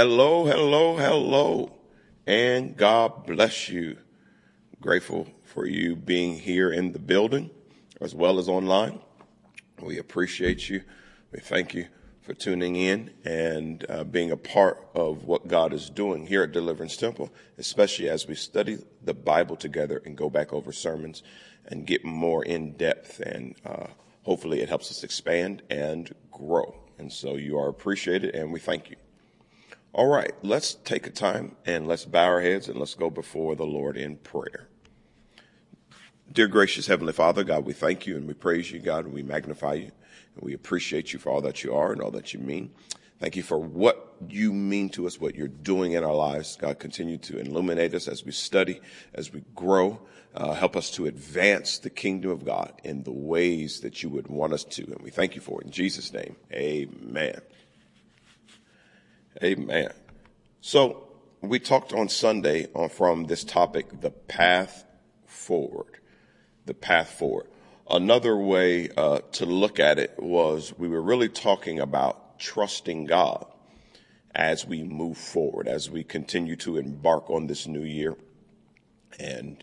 Hello, hello, hello, and God bless you. Grateful for you being here in the building as well as online. We appreciate you. We thank you for tuning in and uh, being a part of what God is doing here at Deliverance Temple, especially as we study the Bible together and go back over sermons and get more in depth. And uh, hopefully it helps us expand and grow. And so you are appreciated and we thank you. All right, let's take a time and let's bow our heads and let's go before the Lord in prayer. Dear gracious Heavenly Father, God, we thank you and we praise you, God, and we magnify you. And we appreciate you for all that you are and all that you mean. Thank you for what you mean to us, what you're doing in our lives. God, continue to illuminate us as we study, as we grow. Uh, help us to advance the kingdom of God in the ways that you would want us to. And we thank you for it. In Jesus' name, amen. Amen. So we talked on Sunday on, from this topic, the path forward, the path forward. Another way uh, to look at it was we were really talking about trusting God as we move forward, as we continue to embark on this new year. And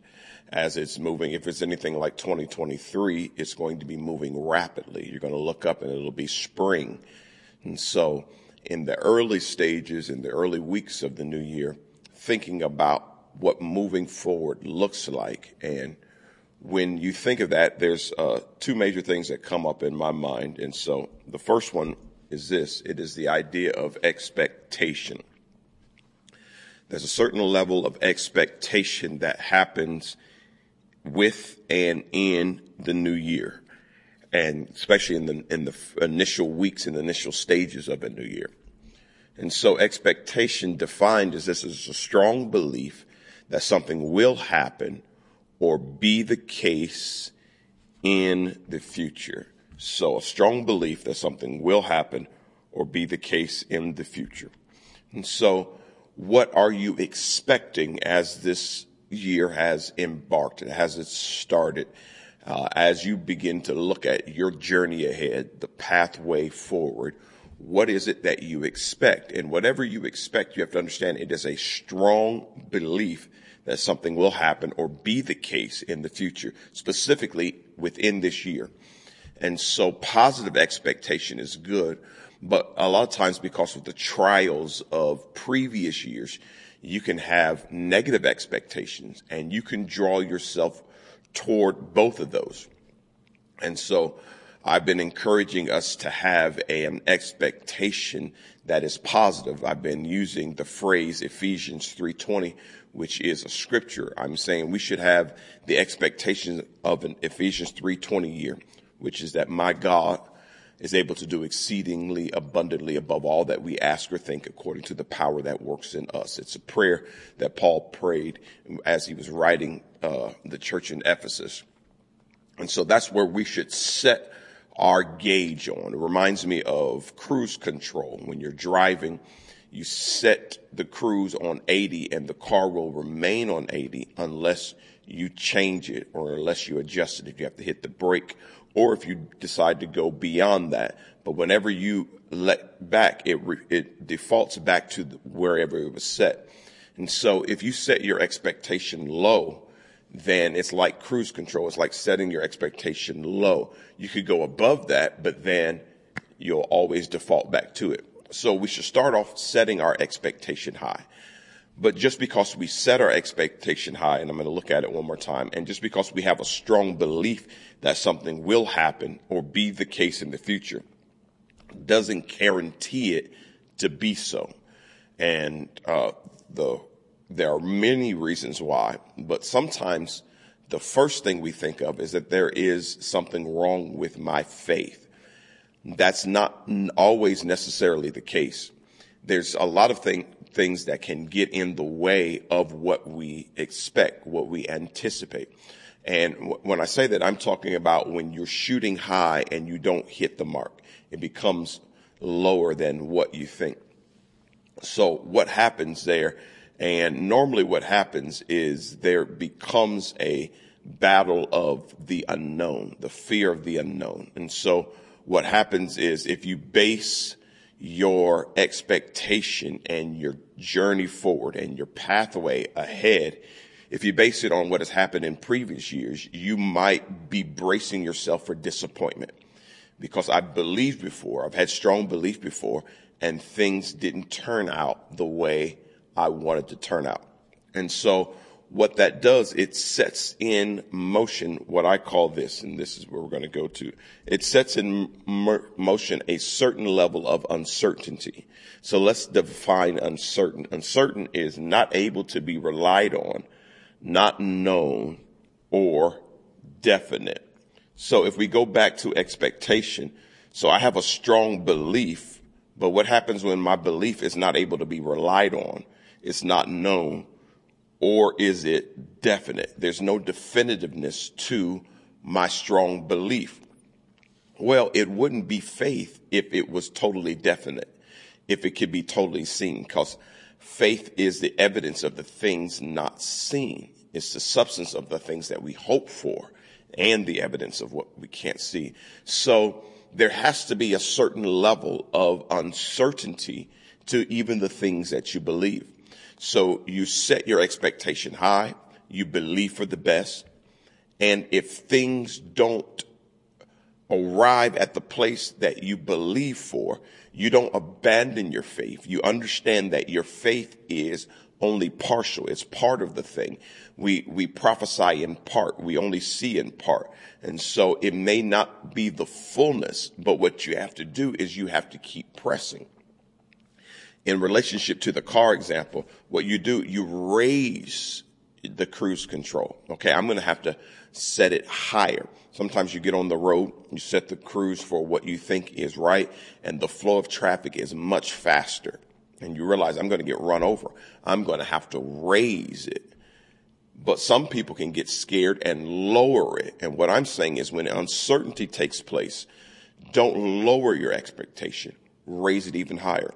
as it's moving, if it's anything like 2023, it's going to be moving rapidly. You're going to look up and it'll be spring. And so in the early stages, in the early weeks of the new year, thinking about what moving forward looks like. And when you think of that, there's uh, two major things that come up in my mind. And so the first one is this it is the idea of expectation. There's a certain level of expectation that happens with and in the new year and especially in the in the initial weeks and initial stages of a new year. And so expectation defined as this is a strong belief that something will happen or be the case in the future. So a strong belief that something will happen or be the case in the future. And so what are you expecting as this year has embarked and has it started? Uh, as you begin to look at your journey ahead, the pathway forward, what is it that you expect? And whatever you expect, you have to understand it is a strong belief that something will happen or be the case in the future, specifically within this year. And so positive expectation is good, but a lot of times because of the trials of previous years, you can have negative expectations and you can draw yourself toward both of those. And so I've been encouraging us to have a, an expectation that is positive. I've been using the phrase Ephesians 3:20, which is a scripture. I'm saying we should have the expectation of an Ephesians 3:20 year, which is that my God is able to do exceedingly abundantly above all that we ask or think according to the power that works in us. It's a prayer that Paul prayed as he was writing uh, the church in Ephesus. And so that's where we should set our gauge on. It reminds me of cruise control. When you're driving, you set the cruise on 80 and the car will remain on 80 unless you change it or unless you adjust it. If you have to hit the brake or if you decide to go beyond that. But whenever you let back, it, it defaults back to wherever it was set. And so if you set your expectation low, then it's like cruise control. It's like setting your expectation low. You could go above that, but then you'll always default back to it. So we should start off setting our expectation high. But just because we set our expectation high, and I'm going to look at it one more time, and just because we have a strong belief that something will happen or be the case in the future, doesn't guarantee it to be so. And uh, the there are many reasons why, but sometimes the first thing we think of is that there is something wrong with my faith. That's not always necessarily the case. There's a lot of thing, things that can get in the way of what we expect, what we anticipate. And w- when I say that, I'm talking about when you're shooting high and you don't hit the mark. It becomes lower than what you think. So what happens there and normally what happens is there becomes a battle of the unknown, the fear of the unknown. And so what happens is if you base your expectation and your journey forward and your pathway ahead, if you base it on what has happened in previous years, you might be bracing yourself for disappointment. Because I believed before, I've had strong belief before, and things didn't turn out the way I wanted to turn out. And so what that does, it sets in motion what I call this, and this is where we're going to go to. It sets in motion a certain level of uncertainty. So let's define uncertain. Uncertain is not able to be relied on, not known, or definite. So if we go back to expectation, so I have a strong belief, but what happens when my belief is not able to be relied on? It's not known or is it definite? There's no definitiveness to my strong belief. Well, it wouldn't be faith if it was totally definite, if it could be totally seen, because faith is the evidence of the things not seen. It's the substance of the things that we hope for and the evidence of what we can't see. So there has to be a certain level of uncertainty to even the things that you believe. So you set your expectation high, you believe for the best, and if things don't arrive at the place that you believe for, you don't abandon your faith. You understand that your faith is only partial. It's part of the thing. We, we prophesy in part. We only see in part. And so it may not be the fullness, but what you have to do is you have to keep pressing in relationship to the car example, what you do, you raise the cruise control. Okay. I'm going to have to set it higher. Sometimes you get on the road, you set the cruise for what you think is right, and the flow of traffic is much faster. And you realize I'm going to get run over. I'm going to have to raise it. But some people can get scared and lower it. And what I'm saying is when uncertainty takes place, don't lower your expectation. Raise it even higher.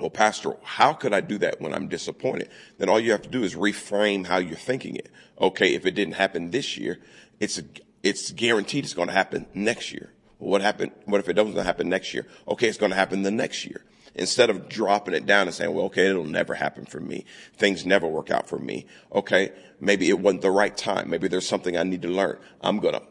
Well, Pastor, how could I do that when I'm disappointed? Then all you have to do is reframe how you're thinking it. Okay, if it didn't happen this year, it's it's guaranteed it's going to happen next year. What happened? What if it doesn't happen next year? Okay, it's going to happen the next year. Instead of dropping it down and saying, well, okay, it'll never happen for me. Things never work out for me. Okay, maybe it wasn't the right time. Maybe there's something I need to learn. I'm going to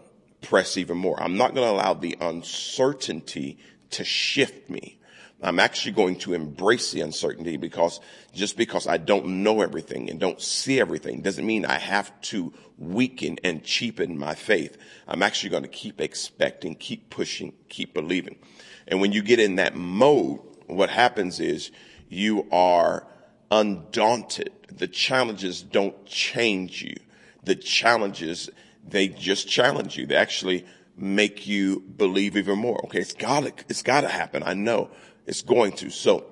press even more. I'm not going to allow the uncertainty to shift me. I'm actually going to embrace the uncertainty because just because I don't know everything and don't see everything doesn't mean I have to weaken and cheapen my faith. I'm actually going to keep expecting, keep pushing, keep believing. And when you get in that mode, what happens is you are undaunted. The challenges don't change you. The challenges, they just challenge you. They actually make you believe even more. Okay, it's gotta, it's gotta happen. I know. It's going to. So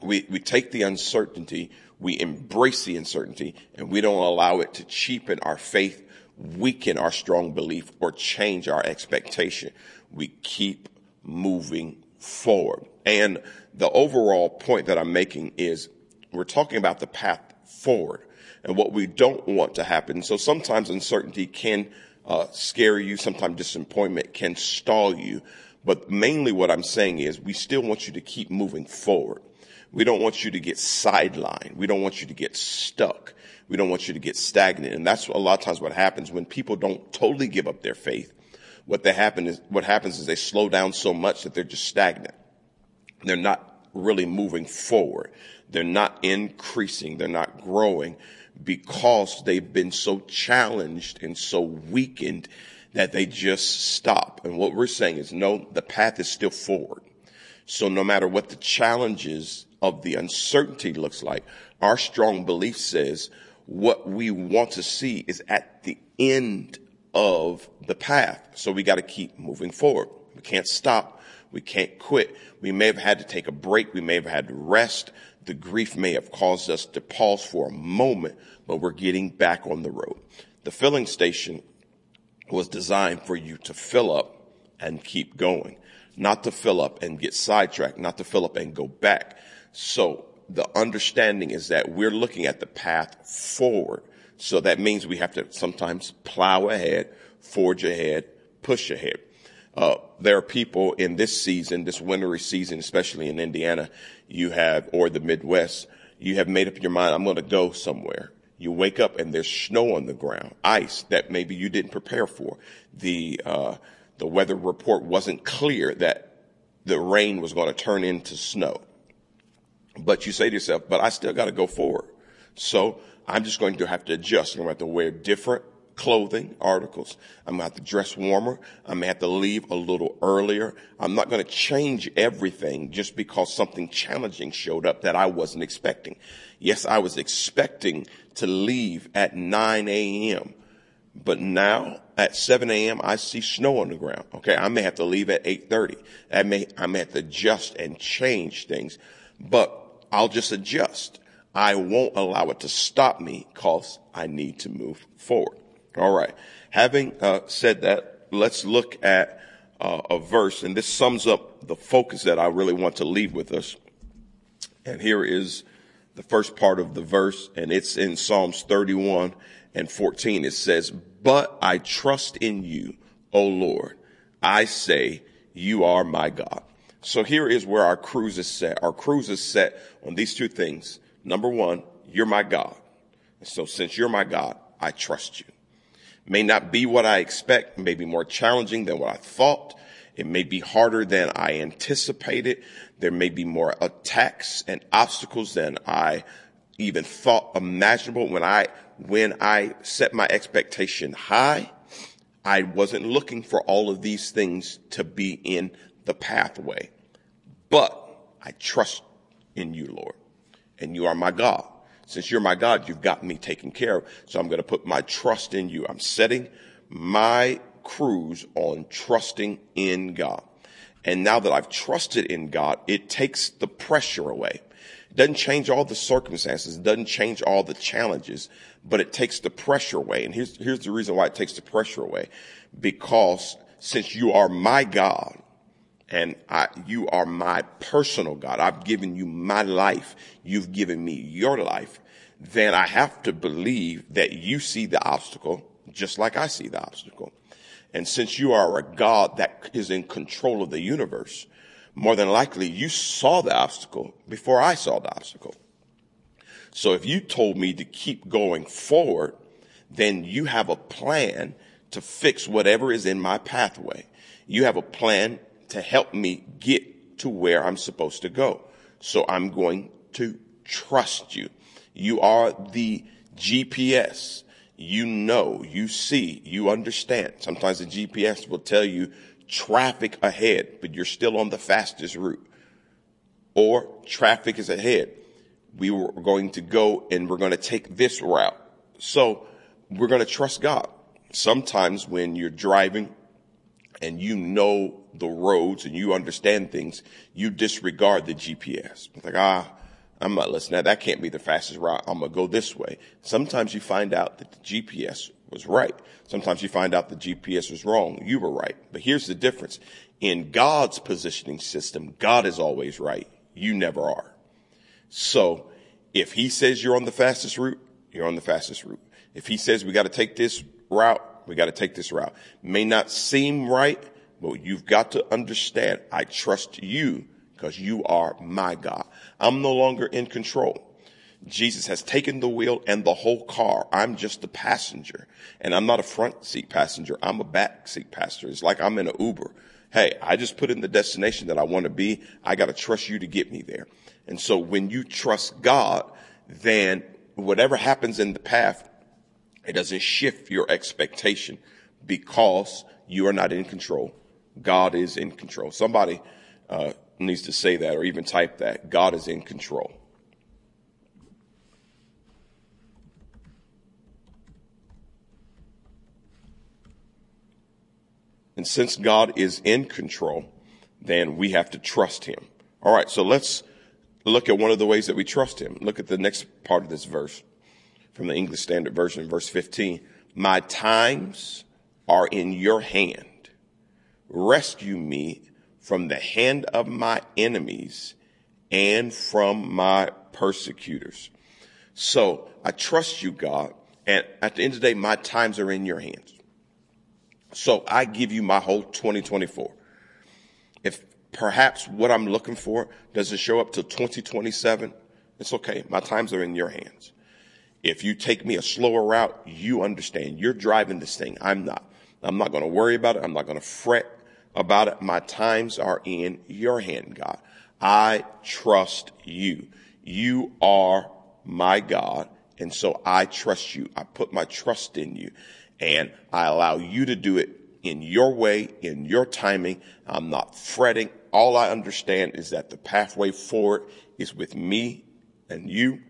we, we take the uncertainty, we embrace the uncertainty, and we don't allow it to cheapen our faith, weaken our strong belief, or change our expectation. We keep moving forward. And the overall point that I'm making is we're talking about the path forward and what we don't want to happen. So sometimes uncertainty can uh, scare you. Sometimes disappointment can stall you. But mainly what I'm saying is we still want you to keep moving forward. We don't want you to get sidelined. We don't want you to get stuck. We don't want you to get stagnant. And that's a lot of times what happens when people don't totally give up their faith. What they happen is, what happens is they slow down so much that they're just stagnant. They're not really moving forward. They're not increasing. They're not growing because they've been so challenged and so weakened that they just stop. And what we're saying is no, the path is still forward. So no matter what the challenges of the uncertainty looks like, our strong belief says what we want to see is at the end of the path. So we got to keep moving forward. We can't stop. We can't quit. We may have had to take a break. We may have had to rest. The grief may have caused us to pause for a moment, but we're getting back on the road. The filling station was designed for you to fill up and keep going, not to fill up and get sidetracked, not to fill up and go back. So the understanding is that we're looking at the path forward. So that means we have to sometimes plow ahead, forge ahead, push ahead. Uh, there are people in this season, this wintry season, especially in Indiana, you have, or the Midwest, you have made up your mind, I'm going to go somewhere. You wake up and there's snow on the ground, ice that maybe you didn't prepare for. The, uh, the weather report wasn't clear that the rain was going to turn into snow. But you say to yourself, but I still got to go forward. So I'm just going to have to adjust. I'm going to have to wear different clothing articles. I'm going to have to dress warmer. I'm going to have to leave a little earlier. I'm not going to change everything just because something challenging showed up that I wasn't expecting. Yes, I was expecting to leave at 9 a.m. But now at 7 a.m. I see snow on the ground. Okay. I may have to leave at 8.30. I may, I may have to adjust and change things, but I'll just adjust. I won't allow it to stop me because I need to move forward. All right. Having uh, said that, let's look at uh, a verse, and this sums up the focus that I really want to leave with us. And here is the first part of the verse, and it's in Psalms 31 and 14. It says, But I trust in you, O Lord. I say, You are my God. So here is where our cruise is set. Our cruise is set on these two things. Number one, you're my God. So since you're my God, I trust you may not be what I expect, may be more challenging than what I thought. It may be harder than I anticipated. There may be more attacks and obstacles than I even thought imaginable. When I, when I set my expectation high, I wasn't looking for all of these things to be in the pathway, but I trust in you, Lord, and you are my God. Since you're my God, you've got me taken care of. So I'm going to put my trust in you. I'm setting my cruise on trusting in God. And now that I've trusted in God, it takes the pressure away. It doesn't change all the circumstances. It doesn't change all the challenges, but it takes the pressure away. And here's, here's the reason why it takes the pressure away. Because since you are my God, and I, you are my personal God. I've given you my life. You've given me your life. Then I have to believe that you see the obstacle just like I see the obstacle. And since you are a God that is in control of the universe, more than likely you saw the obstacle before I saw the obstacle. So if you told me to keep going forward, then you have a plan to fix whatever is in my pathway. You have a plan to help me get to where I'm supposed to go. So I'm going to trust you. You are the GPS. You know, you see, you understand. Sometimes the GPS will tell you traffic ahead, but you're still on the fastest route. Or traffic is ahead. We were going to go and we're going to take this route. So we're going to trust God. Sometimes when you're driving and you know the roads and you understand things, you disregard the GPS. It's like, ah, I'm not listening. That can't be the fastest route. I'm going to go this way. Sometimes you find out that the GPS was right. Sometimes you find out the GPS was wrong. You were right. But here's the difference. In God's positioning system, God is always right. You never are. So if he says you're on the fastest route, you're on the fastest route. If he says we got to take this route, we got to take this route. May not seem right, but you've got to understand I trust you because you are my God. I'm no longer in control. Jesus has taken the wheel and the whole car. I'm just the passenger and I'm not a front seat passenger. I'm a back seat passenger. It's like I'm in an Uber. Hey, I just put in the destination that I want to be. I got to trust you to get me there. And so when you trust God, then whatever happens in the path, it doesn't shift your expectation because you are not in control. God is in control. Somebody uh, needs to say that or even type that. God is in control. And since God is in control, then we have to trust him. All right, so let's look at one of the ways that we trust him. Look at the next part of this verse from the English Standard Version, verse 15. My times are in your hand. Rescue me from the hand of my enemies and from my persecutors. So I trust you, God. And at the end of the day, my times are in your hands. So I give you my whole 2024. If perhaps what I'm looking for doesn't show up till 2027, it's okay. My times are in your hands. If you take me a slower route, you understand. You're driving this thing. I'm not. I'm not going to worry about it. I'm not going to fret about it. My times are in your hand, God. I trust you. You are my God. And so I trust you. I put my trust in you and I allow you to do it in your way, in your timing. I'm not fretting. All I understand is that the pathway forward is with me and you.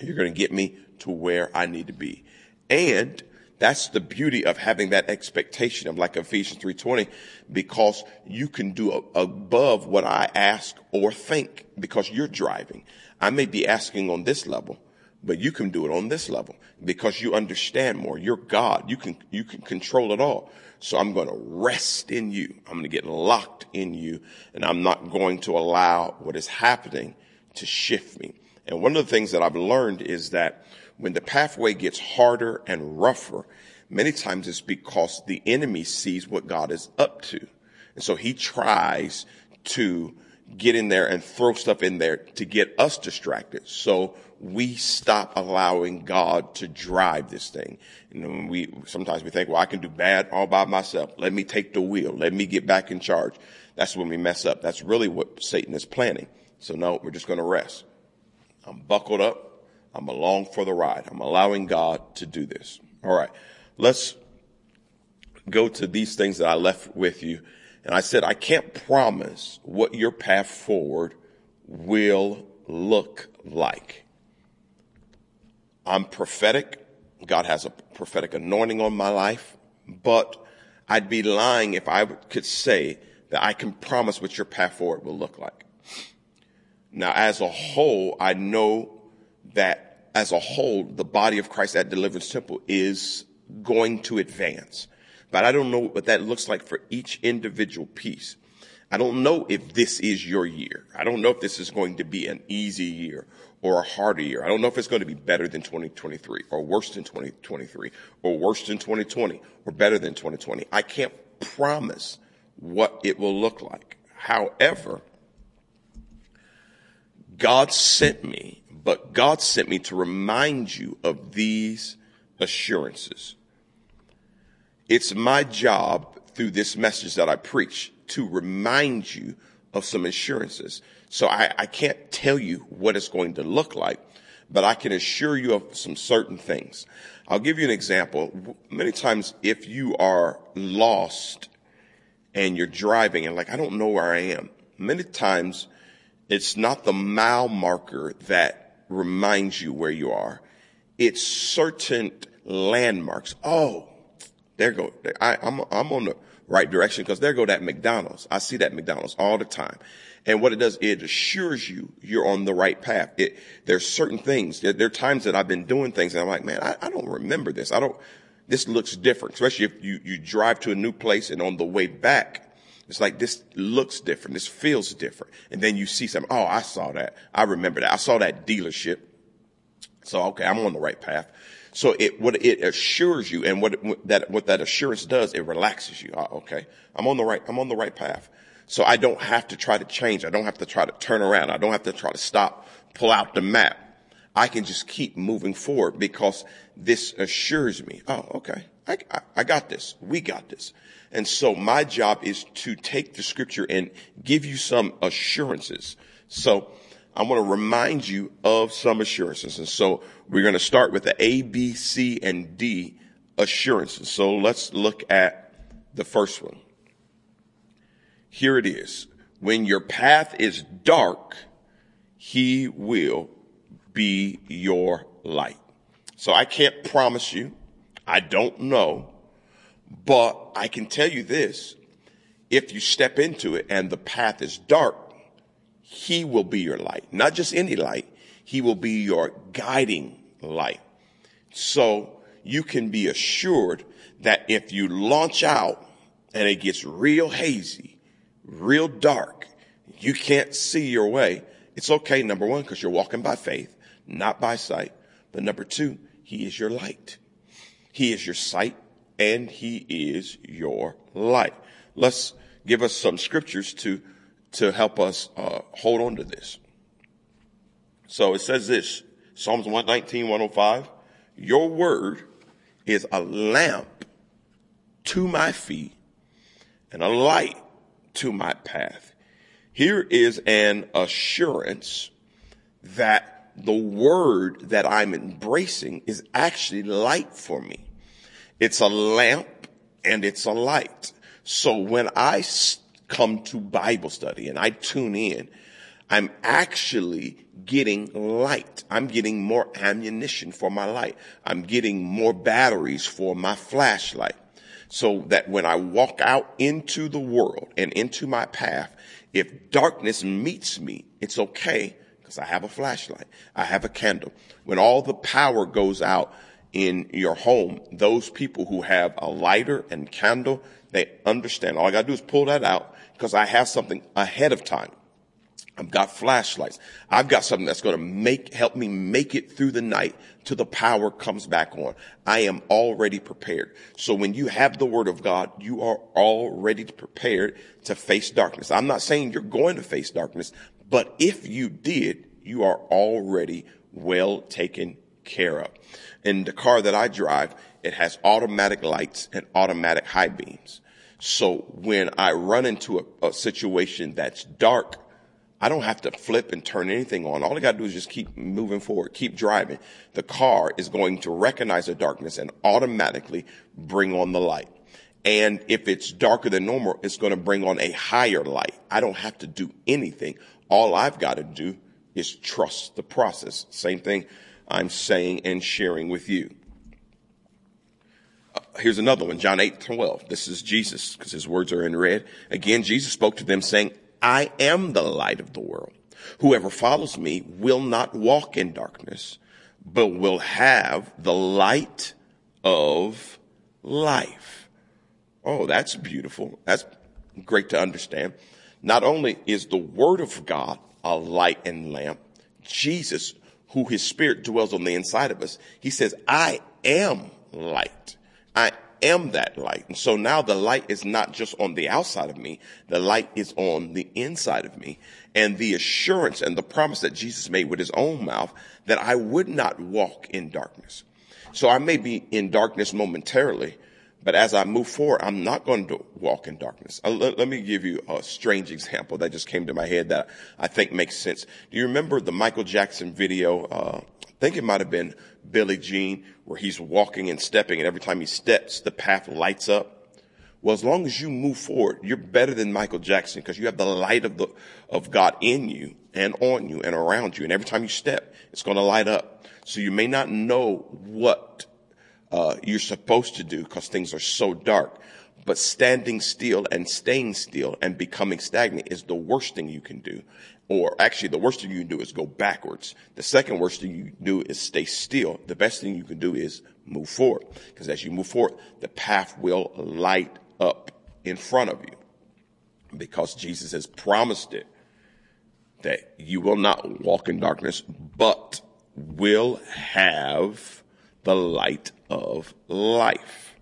You're going to get me to where I need to be. And that's the beauty of having that expectation of like Ephesians 3:20 because you can do above what I ask or think because you're driving. I may be asking on this level, but you can do it on this level because you understand more. You're God. You can you can control it all. So I'm going to rest in you. I'm going to get locked in you and I'm not going to allow what is happening to shift me. And one of the things that I've learned is that when the pathway gets harder and rougher, many times it's because the enemy sees what God is up to. And so he tries to get in there and throw stuff in there to get us distracted. So we stop allowing God to drive this thing. Know, we, sometimes we think, well, I can do bad all by myself. Let me take the wheel. Let me get back in charge. That's when we mess up. That's really what Satan is planning. So no, we're just going to rest. I'm buckled up. I'm along for the ride. I'm allowing God to do this. All right. Let's go to these things that I left with you. And I said, I can't promise what your path forward will look like. I'm prophetic. God has a prophetic anointing on my life, but I'd be lying if I could say that I can promise what your path forward will look like. Now, as a whole, I know that as a whole, the body of Christ at Deliverance Temple is going to advance. But I don't know what that looks like for each individual piece. I don't know if this is your year. I don't know if this is going to be an easy year or a harder year. I don't know if it's going to be better than 2023 or worse than 2023 or worse than 2020 or better than 2020. I can't promise what it will look like. However, God sent me but God sent me to remind you of these assurances. It's my job through this message that I preach to remind you of some assurances. So I, I can't tell you what it's going to look like, but I can assure you of some certain things. I'll give you an example. Many times if you are lost and you're driving and like, I don't know where I am, many times it's not the mile marker that reminds you where you are. It's certain landmarks. Oh, there go. I, am I'm, I'm on the right direction because there go that McDonald's. I see that McDonald's all the time. And what it does, it assures you you're on the right path. It, there's certain things. There, there, are times that I've been doing things and I'm like, man, I, I don't remember this. I don't, this looks different, especially if you, you drive to a new place and on the way back, it's like this looks different. This feels different. And then you see something. Oh, I saw that. I remember that. I saw that dealership. So, okay, I'm on the right path. So it, what it assures you and what, that, what that assurance does, it relaxes you. Oh, okay. I'm on the right, I'm on the right path. So I don't have to try to change. I don't have to try to turn around. I don't have to try to stop, pull out the map. I can just keep moving forward because this assures me, oh, okay, I, I, I got this. We got this. And so my job is to take the scripture and give you some assurances. So I want to remind you of some assurances. And so we're going to start with the A, B, C, and D assurances. So let's look at the first one. Here it is. When your path is dark, he will be your light. So I can't promise you. I don't know but I can tell you this, if you step into it and the path is dark, he will be your light. Not just any light. He will be your guiding light. So you can be assured that if you launch out and it gets real hazy, real dark, you can't see your way. It's okay. Number one, because you're walking by faith, not by sight. But number two, he is your light. He is your sight and he is your light. Let's give us some scriptures to, to help us uh, hold on to this. So it says this, Psalms 119, 105, your word is a lamp to my feet and a light to my path. Here is an assurance that the word that I'm embracing is actually light for me. It's a lamp and it's a light. So when I come to Bible study and I tune in, I'm actually getting light. I'm getting more ammunition for my light. I'm getting more batteries for my flashlight. So that when I walk out into the world and into my path, if darkness meets me, it's okay because I have a flashlight. I have a candle. When all the power goes out in your home, those people who have a lighter and candle, they understand. All I gotta do is pull that out because I have something ahead of time. I've got flashlights. I've got something that's going to make, help me make it through the night till the power comes back on. I am already prepared. So when you have the word of God, you are already prepared to face darkness. I'm not saying you're going to face darkness, but if you did, you are already well taken care of. In the car that I drive, it has automatic lights and automatic high beams. So when I run into a, a situation that's dark, I don't have to flip and turn anything on. All I got to do is just keep moving forward, keep driving. The car is going to recognize the darkness and automatically bring on the light. And if it's darker than normal, it's going to bring on a higher light. I don't have to do anything. All I've got to do is trust the process. Same thing I'm saying and sharing with you. Uh, here's another one, John 8, 12. This is Jesus, because his words are in red. Again, Jesus spoke to them saying, I am the light of the world. Whoever follows me will not walk in darkness, but will have the light of life. Oh, that's beautiful. That's great to understand. Not only is the word of God a light and lamp, Jesus, who his spirit dwells on the inside of us, he says, I am light. I am that light. And so now the light is not just on the outside of me. The light is on the inside of me. And the assurance and the promise that Jesus made with his own mouth that I would not walk in darkness. So I may be in darkness momentarily, but as I move forward, I'm not going to walk in darkness. Uh, let, let, me give you a strange example that just came to my head that I think makes sense. Do you remember the Michael Jackson video? Uh, I think it might have been Billie Jean, where he's walking and stepping, and every time he steps, the path lights up. Well, as long as you move forward, you're better than Michael Jackson because you have the light of the, of God in you and on you and around you. And every time you step, it's going to light up. So you may not know what, uh, you're supposed to do because things are so dark. But standing still and staying still and becoming stagnant is the worst thing you can do or actually the worst thing you can do is go backwards. The second worst thing you do is stay still. The best thing you can do is move forward. Because as you move forward, the path will light up in front of you. Because Jesus has promised it that you will not walk in darkness, but will have the light of life.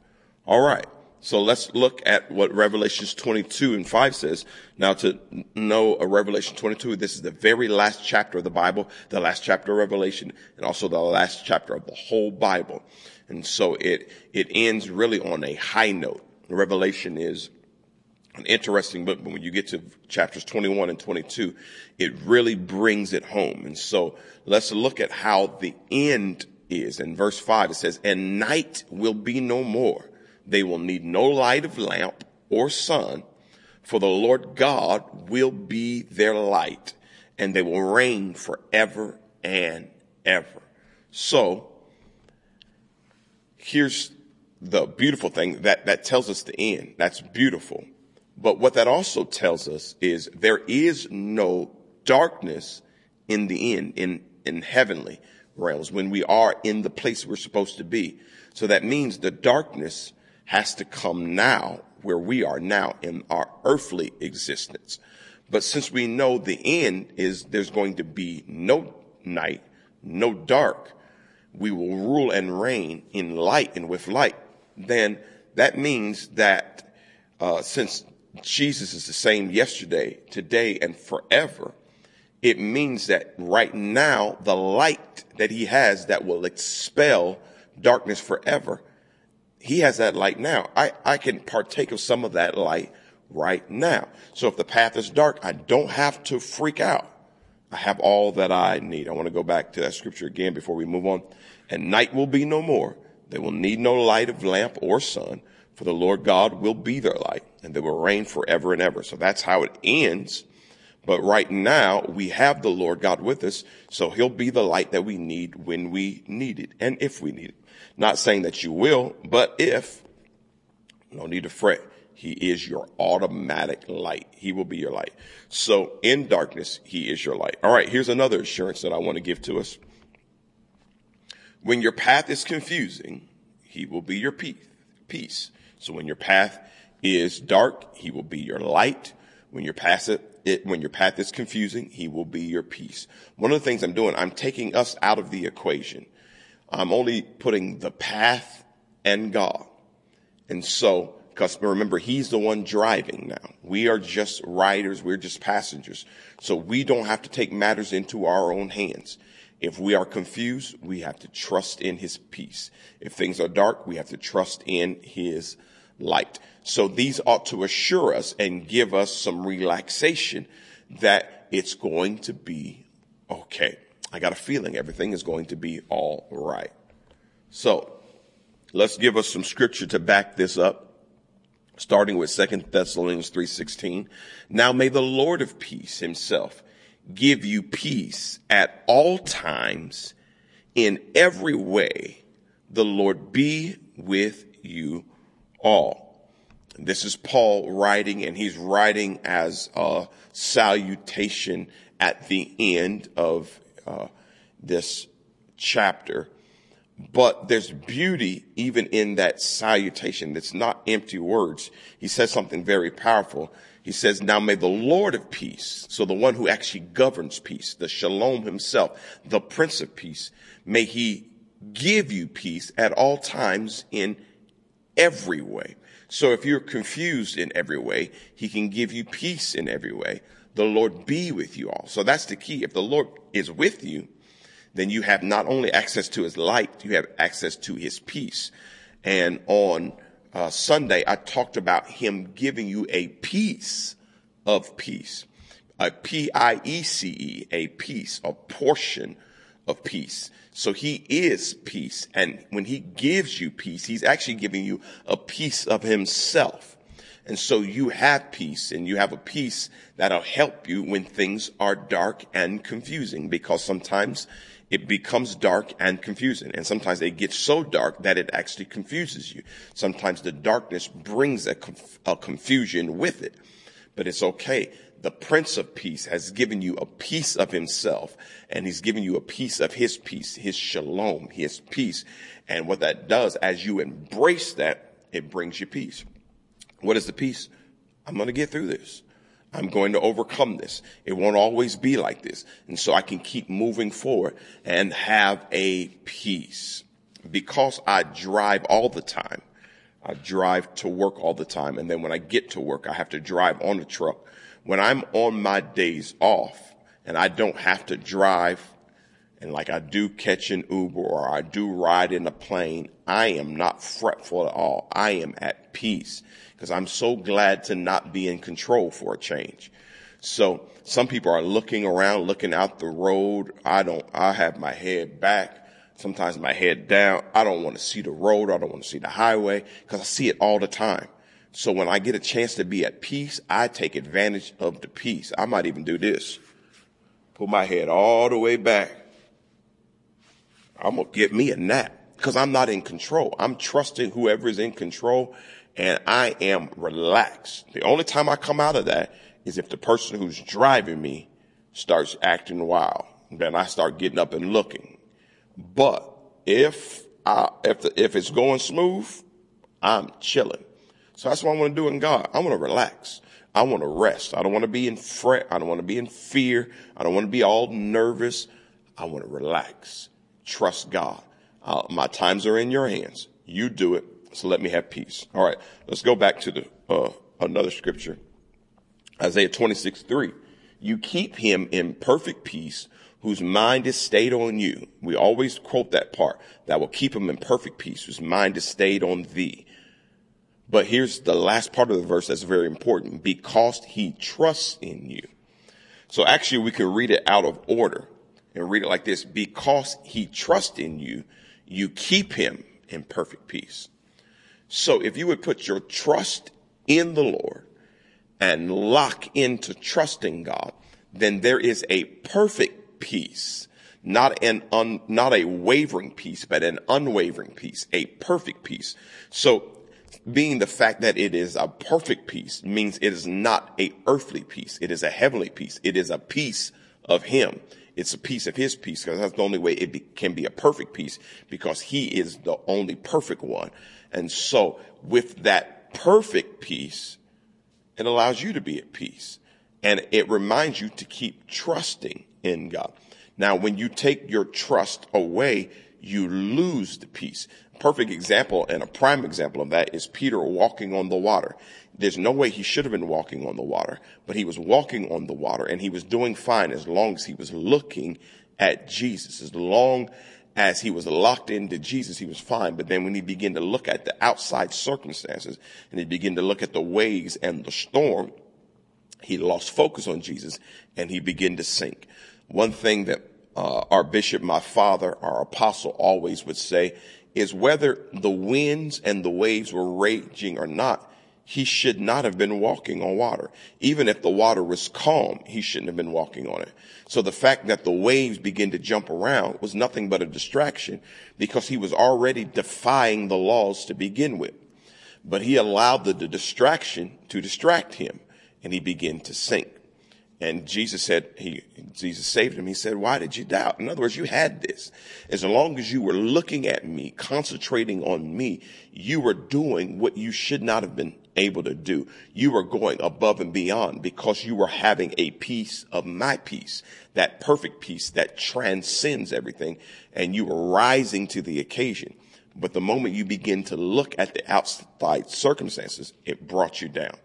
All right. So let's look at what Revelations 22 and 5 says. Now to know a Revelation 22, this is the very last chapter of the Bible, the last chapter of Revelation, and also the last chapter of the whole Bible. And so it, it ends really on a high note. Revelation is an interesting book, but when you get to chapters 21 and 22, it really brings it home. And so let's look at how the end is. In verse 5, it says, And night will be no more they will need no light of lamp or sun, for the Lord God will be their light, and they will reign forever and ever. So, here's the beautiful thing that, that tells us the end. That's beautiful. But what that also tells us is there is no darkness in the end, in, in heavenly realms, when we are in the place we're supposed to be. So that means the darkness has to come now where we are now in our earthly existence. But since we know the end is there's going to be no night, no dark, we will rule and reign in light and with light, then that means that uh, since Jesus is the same yesterday, today, and forever, it means that right now the light that he has that will expel darkness forever, he has that light now. I, I can partake of some of that light right now. So if the path is dark, I don't have to freak out. I have all that I need. I want to go back to that scripture again before we move on. And night will be no more. They will need no light of lamp or sun, for the Lord God will be their light, and they will reign forever and ever. So that's how it ends. But right now, we have the Lord God with us, so he'll be the light that we need when we need it, and if we need it. Not saying that you will, but if, no need to fret. He is your automatic light. He will be your light. So in darkness, he is your light. All right. Here's another assurance that I want to give to us. When your path is confusing, he will be your peace. So when your path is dark, he will be your light. When your path, it, when your path is confusing, he will be your peace. One of the things I'm doing, I'm taking us out of the equation. I'm only putting the path and God. And so because remember, he's the one driving now. We are just riders. We're just passengers. So we don't have to take matters into our own hands. If we are confused, we have to trust in his peace. If things are dark, we have to trust in his light. So these ought to assure us and give us some relaxation that it's going to be okay. I got a feeling everything is going to be all right. So let's give us some scripture to back this up starting with 2 Thessalonians 3:16. Now may the Lord of peace himself give you peace at all times in every way. The Lord be with you all. This is Paul writing and he's writing as a salutation at the end of uh, this chapter. But there's beauty even in that salutation. It's not empty words. He says something very powerful. He says, now may the Lord of peace, so the one who actually governs peace, the shalom himself, the prince of peace, may he give you peace at all times in every way. So if you're confused in every way, he can give you peace in every way. The Lord be with you all. So that's the key. If the Lord is with you, then you have not only access to his light, you have access to his peace. And on uh, Sunday, I talked about him giving you a piece of peace, a P-I-E-C-E, a piece, a portion of peace. So he is peace. And when he gives you peace, he's actually giving you a piece of himself. And so you have peace and you have a peace that'll help you when things are dark and confusing because sometimes it becomes dark and confusing. And sometimes it gets so dark that it actually confuses you. Sometimes the darkness brings a, conf- a confusion with it, but it's okay. The Prince of Peace has given you a piece of himself and he's given you a piece of his peace, his shalom, his peace. And what that does as you embrace that, it brings you peace. What is the peace? I'm going to get through this. I'm going to overcome this. It won't always be like this. And so I can keep moving forward and have a peace because I drive all the time. I drive to work all the time. And then when I get to work, I have to drive on the truck. When I'm on my days off and I don't have to drive and like I do catch an Uber or I do ride in a plane, I am not fretful at all. I am at peace because I'm so glad to not be in control for a change. So some people are looking around, looking out the road. I don't, I have my head back, sometimes my head down. I don't want to see the road. I don't want to see the highway because I see it all the time. So when I get a chance to be at peace, I take advantage of the peace. I might even do this. Put my head all the way back. I'm going to get me a nap because I'm not in control. I'm trusting whoever is in control and I am relaxed. The only time I come out of that is if the person who's driving me starts acting wild. Then I start getting up and looking. But if I, if the, if it's going smooth, I'm chilling. So that's what I want to do in God. I want to relax. I want to rest. I don't want to be in fret. I don't want to be in fear. I don't want to be all nervous. I want to relax. Trust God. Uh, my times are in your hands. You do it So let me have peace. All right. Let's go back to the, uh, another scripture. Isaiah 26, 3. You keep him in perfect peace whose mind is stayed on you. We always quote that part that will keep him in perfect peace whose mind is stayed on thee. But here's the last part of the verse that's very important because he trusts in you. So actually we can read it out of order and read it like this. Because he trusts in you, you keep him in perfect peace. So if you would put your trust in the Lord and lock into trusting God, then there is a perfect peace, not an un, not a wavering peace, but an unwavering peace, a perfect peace. So being the fact that it is a perfect peace means it is not a earthly peace. It is a heavenly peace. It is a peace of him. It's a piece of his peace because that's the only way it be, can be a perfect peace because he is the only perfect one. And so with that perfect peace, it allows you to be at peace and it reminds you to keep trusting in God. Now, when you take your trust away, you lose the peace. Perfect example and a prime example of that is Peter walking on the water. There's no way he should have been walking on the water, but he was walking on the water and he was doing fine as long as he was looking at Jesus. As long as he was locked into Jesus, he was fine. But then when he began to look at the outside circumstances and he began to look at the waves and the storm, he lost focus on Jesus and he began to sink. One thing that uh, our bishop, my father, our apostle always would say is whether the winds and the waves were raging or not, he should not have been walking on water. Even if the water was calm, he shouldn't have been walking on it. So the fact that the waves begin to jump around was nothing but a distraction because he was already defying the laws to begin with. But he allowed the, the distraction to distract him and he began to sink. And Jesus said, he, Jesus saved him. He said, why did you doubt? In other words, you had this. As long as you were looking at me, concentrating on me, you were doing what you should not have been able to do. You were going above and beyond because you were having a piece of my peace, that perfect peace that transcends everything. And you were rising to the occasion. But the moment you begin to look at the outside circumstances, it brought you down.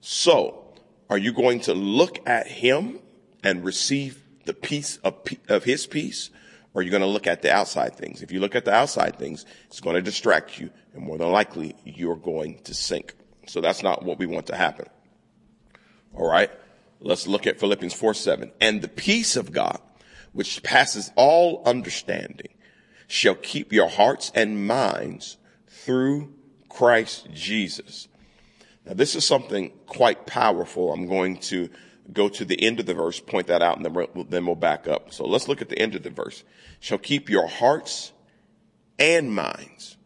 So are you going to look at him and receive the peace of, of his peace? Or are you going to look at the outside things? If you look at the outside things, it's going to distract you and more than likely you're going to sink. So that's not what we want to happen. All right. Let's look at Philippians 4 7. And the peace of God, which passes all understanding, shall keep your hearts and minds through Christ Jesus. Now, this is something quite powerful. I'm going to go to the end of the verse, point that out, and then we'll, then we'll back up. So let's look at the end of the verse. Shall keep your hearts and minds.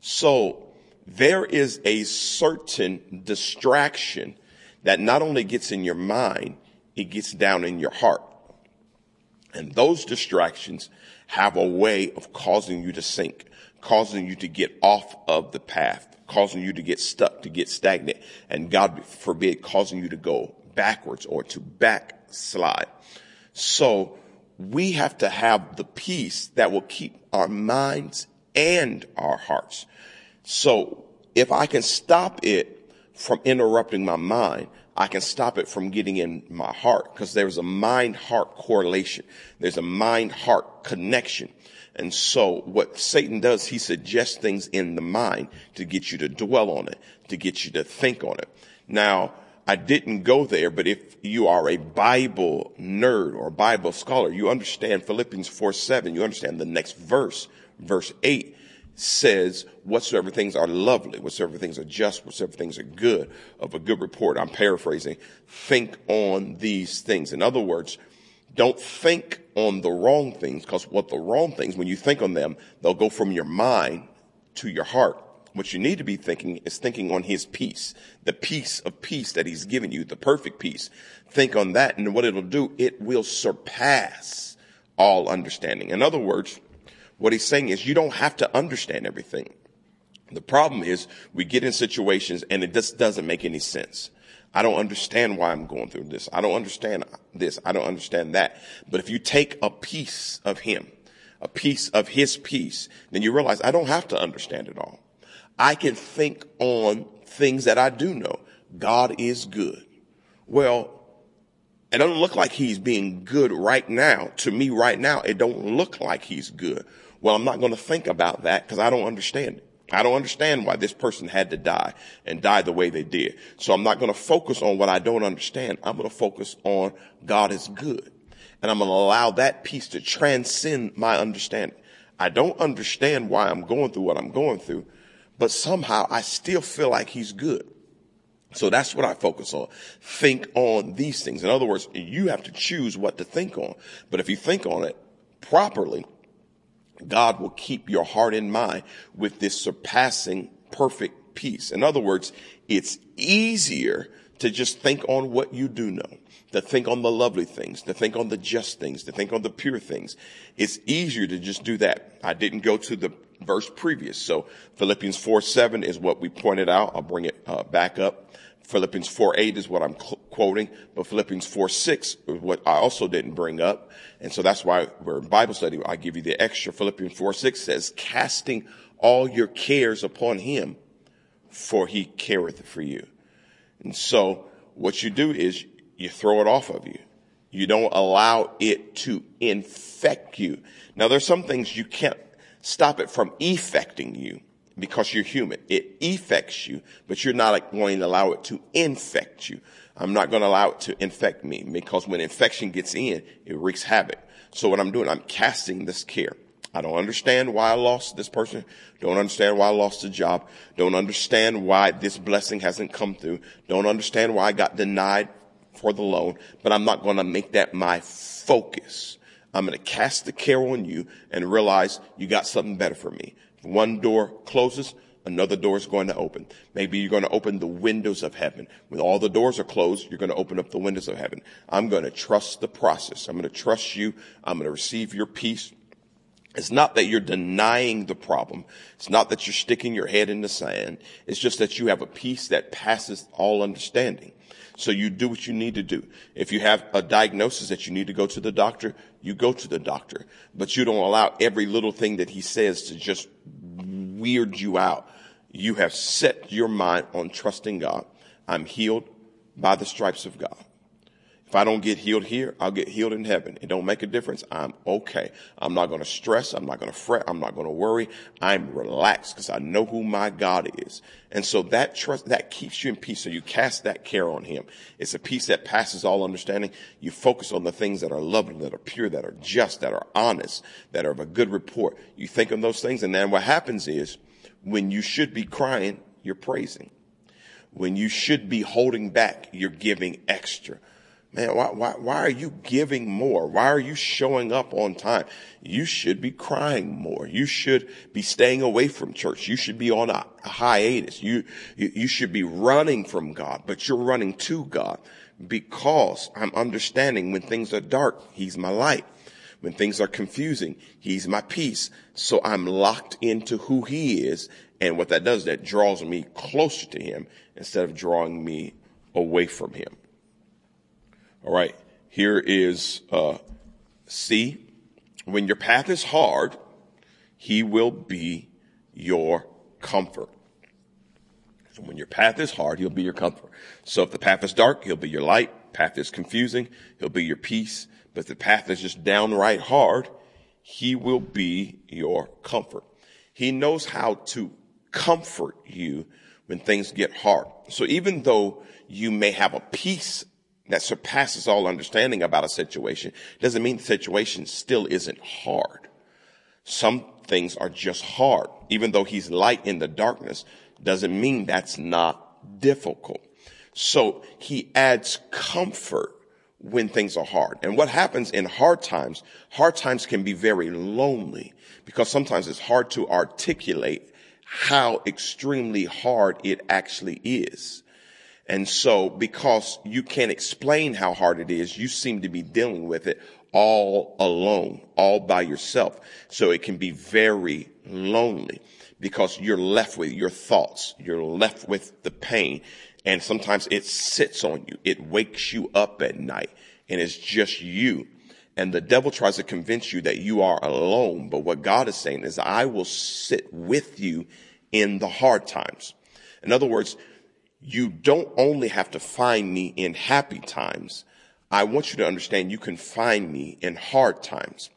So there is a certain distraction that not only gets in your mind, it gets down in your heart. And those distractions have a way of causing you to sink, causing you to get off of the path, causing you to get stuck, to get stagnant, and God forbid, causing you to go backwards or to backslide. So we have to have the peace that will keep our minds and our hearts. So if I can stop it from interrupting my mind, I can stop it from getting in my heart because there's a mind heart correlation. There's a mind heart connection. And so what Satan does, he suggests things in the mind to get you to dwell on it, to get you to think on it. Now, I didn't go there, but if you are a Bible nerd or Bible scholar, you understand Philippians 4 7, you understand the next verse, verse 8 says, whatsoever things are lovely, whatsoever things are just, whatsoever things are good, of a good report. I'm paraphrasing. Think on these things. In other words, don't think on the wrong things because what the wrong things, when you think on them, they'll go from your mind to your heart. What you need to be thinking is thinking on his peace, the peace of peace that he's given you, the perfect peace. Think on that and what it'll do, it will surpass all understanding. In other words, what he's saying is you don't have to understand everything. The problem is we get in situations and it just doesn't make any sense. I don't understand why I'm going through this. I don't understand this. I don't understand that. But if you take a piece of him, a piece of his peace, then you realize I don't have to understand it all. I can think on things that I do know. God is good. Well, it doesn't look like he's being good right now. To me right now, it don't look like he's good. Well, I'm not going to think about that because I don't understand it. I don't understand why this person had to die and die the way they did. So I'm not going to focus on what I don't understand. I'm going to focus on God is good. And I'm going to allow that piece to transcend my understanding. I don't understand why I'm going through what I'm going through, but somehow I still feel like he's good. So that's what I focus on. Think on these things. In other words, you have to choose what to think on. But if you think on it properly, God will keep your heart and mind with this surpassing perfect peace. In other words, it's easier to just think on what you do know, to think on the lovely things, to think on the just things, to think on the pure things. It's easier to just do that. I didn't go to the verse previous. So Philippians 4, 7 is what we pointed out. I'll bring it uh, back up. Philippians 4 8 is what I'm quoting, but Philippians 4 6 is what I also didn't bring up. And so that's why we're in Bible study. I give you the extra. Philippians 4 6 says, casting all your cares upon him, for he careth for you. And so what you do is you throw it off of you. You don't allow it to infect you. Now there's some things you can't stop it from affecting you because you're human. It affects you, but you're not going to allow it to infect you. I'm not going to allow it to infect me because when infection gets in, it wreaks havoc. So what I'm doing, I'm casting this care. I don't understand why I lost this person. Don't understand why I lost a job. Don't understand why this blessing hasn't come through. Don't understand why I got denied for the loan, but I'm not going to make that my focus. I'm going to cast the care on you and realize you got something better for me. One door closes, another door is going to open. Maybe you're going to open the windows of heaven. When all the doors are closed, you're going to open up the windows of heaven. I'm going to trust the process. I'm going to trust you. I'm going to receive your peace. It's not that you're denying the problem. It's not that you're sticking your head in the sand. It's just that you have a peace that passes all understanding. So you do what you need to do. If you have a diagnosis that you need to go to the doctor, you go to the doctor, but you don't allow every little thing that he says to just weird you out. You have set your mind on trusting God. I'm healed by the stripes of God. If I don't get healed here, I'll get healed in heaven. It don't make a difference. I'm okay. I'm not going to stress. I'm not going to fret. I'm not going to worry. I'm relaxed because I know who my God is. And so that trust, that keeps you in peace. So you cast that care on him. It's a peace that passes all understanding. You focus on the things that are lovely, that are pure, that are just, that are honest, that are of a good report. You think of those things. And then what happens is when you should be crying, you're praising. When you should be holding back, you're giving extra Man, why, why, why are you giving more? Why are you showing up on time? You should be crying more. You should be staying away from church. You should be on a, a hiatus. You, you, you should be running from God, but you're running to God because I'm understanding when things are dark, He's my light. When things are confusing, He's my peace. So I'm locked into who He is. And what that does, that draws me closer to Him instead of drawing me away from Him. All right. Here is uh, C. When your path is hard, he will be your comfort. When your path is hard, he'll be your comfort. So if the path is dark, he'll be your light. Path is confusing, he'll be your peace. But the path is just downright hard, he will be your comfort. He knows how to comfort you when things get hard. So even though you may have a peace that surpasses all understanding about a situation doesn't mean the situation still isn't hard. Some things are just hard. Even though he's light in the darkness doesn't mean that's not difficult. So he adds comfort when things are hard. And what happens in hard times, hard times can be very lonely because sometimes it's hard to articulate how extremely hard it actually is. And so because you can't explain how hard it is, you seem to be dealing with it all alone, all by yourself. So it can be very lonely because you're left with your thoughts. You're left with the pain. And sometimes it sits on you. It wakes you up at night and it's just you. And the devil tries to convince you that you are alone. But what God is saying is I will sit with you in the hard times. In other words, you don't only have to find me in happy times. I want you to understand you can find me in hard times.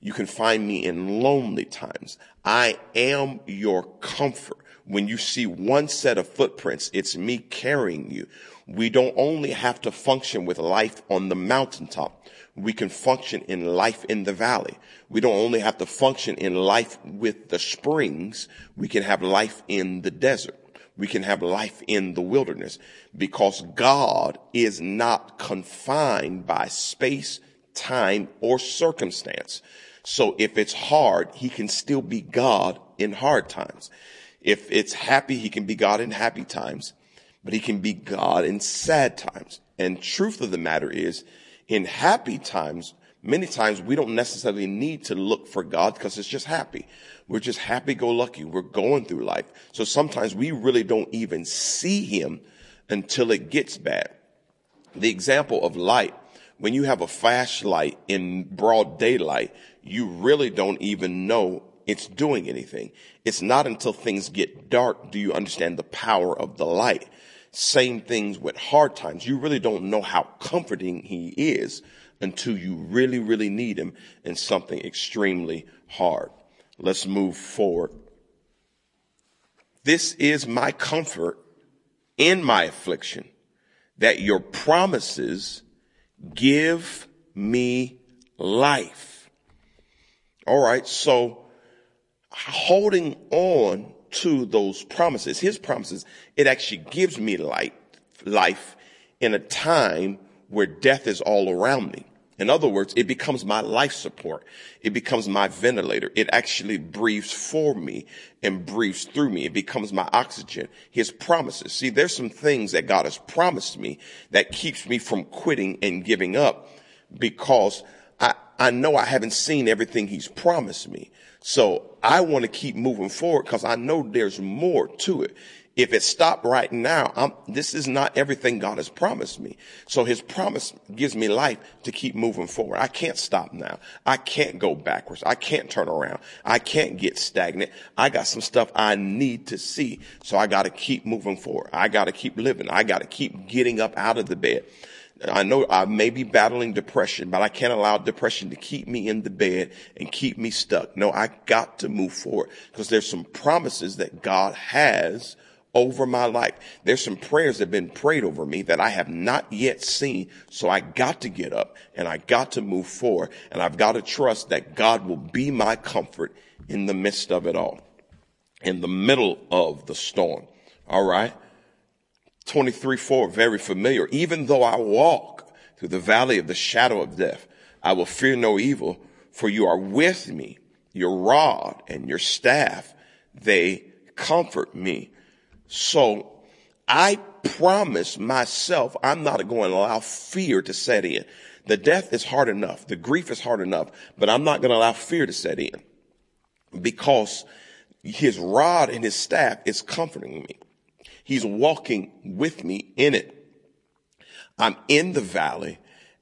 You can find me in lonely times. I am your comfort. When you see one set of footprints, it's me carrying you. We don't only have to function with life on the mountaintop. We can function in life in the valley. We don't only have to function in life with the springs. We can have life in the desert. We can have life in the wilderness because God is not confined by space, time, or circumstance. So if it's hard, he can still be God in hard times. If it's happy, he can be God in happy times, but he can be God in sad times. And truth of the matter is, in happy times, many times we don't necessarily need to look for God because it's just happy. We're just happy go lucky. We're going through life. So sometimes we really don't even see him until it gets bad. The example of light, when you have a flashlight in broad daylight, you really don't even know it's doing anything. It's not until things get dark do you understand the power of the light. Same things with hard times. You really don't know how comforting he is until you really, really need him in something extremely hard. Let's move forward. This is my comfort in my affliction that your promises give me life. All right. So holding on to those promises, his promises, it actually gives me light, life in a time where death is all around me. In other words, it becomes my life support. It becomes my ventilator. It actually breathes for me and breathes through me. It becomes my oxygen. His promises. See, there's some things that God has promised me that keeps me from quitting and giving up because I, I know I haven't seen everything he's promised me. So I want to keep moving forward because I know there's more to it. If it stopped right now, I'm, this is not everything God has promised me. So his promise gives me life to keep moving forward. I can't stop now. I can't go backwards. I can't turn around. I can't get stagnant. I got some stuff I need to see. So I got to keep moving forward. I got to keep living. I got to keep getting up out of the bed. I know I may be battling depression, but I can't allow depression to keep me in the bed and keep me stuck. No, I got to move forward because there's some promises that God has over my life. There's some prayers that have been prayed over me that I have not yet seen. So I got to get up and I got to move forward and I've got to trust that God will be my comfort in the midst of it all, in the middle of the storm. All right. 23, 4, very familiar. Even though I walk through the valley of the shadow of death, I will fear no evil for you are with me. Your rod and your staff, they comfort me. So I promise myself I'm not going to allow fear to set in. The death is hard enough. The grief is hard enough, but I'm not going to allow fear to set in because his rod and his staff is comforting me. He's walking with me in it. I'm in the valley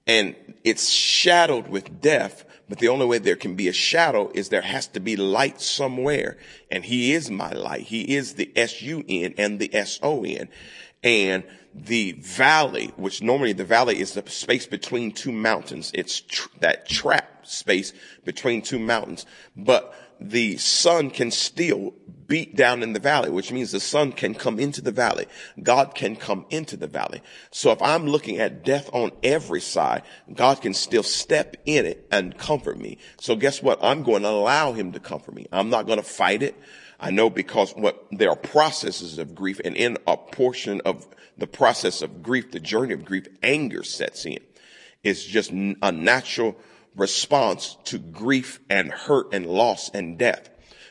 and it's shadowed with death, but the only way there can be a shadow is there has to be light somewhere. And he is my light. He is the S-U-N and the S-O-N. And the valley, which normally the valley is the space between two mountains. It's tr- that trap space between two mountains. But the sun can still beat down in the valley, which means the sun can come into the valley. God can come into the valley. So if I'm looking at death on every side, God can still step in it and comfort me. So guess what? I'm going to allow him to comfort me. I'm not going to fight it. I know because what there are processes of grief and in a portion of the process of grief, the journey of grief, anger sets in. It's just a natural response to grief and hurt and loss and death.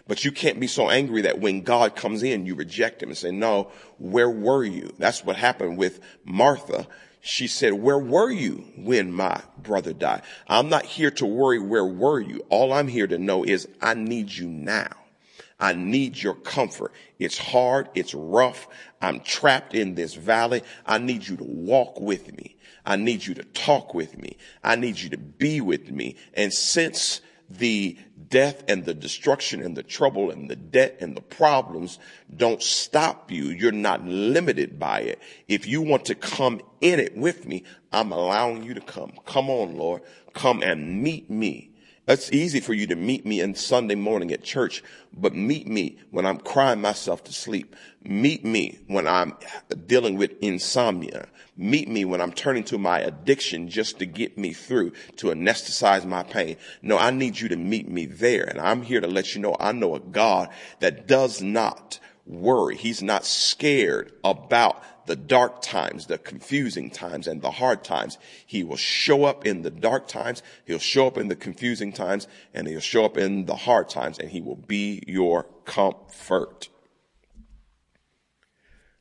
But you can't be so angry that when God comes in, you reject him and say, no, where were you? That's what happened with Martha. She said, where were you when my brother died? I'm not here to worry, where were you? All I'm here to know is I need you now. I need your comfort. It's hard. It's rough. I'm trapped in this valley. I need you to walk with me. I need you to talk with me. I need you to be with me. And since the death and the destruction and the trouble and the debt and the problems don't stop you. You're not limited by it. If you want to come in it with me, I'm allowing you to come. Come on, Lord. Come and meet me it's easy for you to meet me on Sunday morning at church, but meet me when I'm crying myself to sleep. Meet me when I'm dealing with insomnia. Meet me when I'm turning to my addiction just to get me through, to anesthetize my pain. No, I need you to meet me there. And I'm here to let you know I know a God that does not worry. He's not scared about the dark times, the confusing times, and the hard times. He will show up in the dark times. He'll show up in the confusing times and he'll show up in the hard times and he will be your comfort.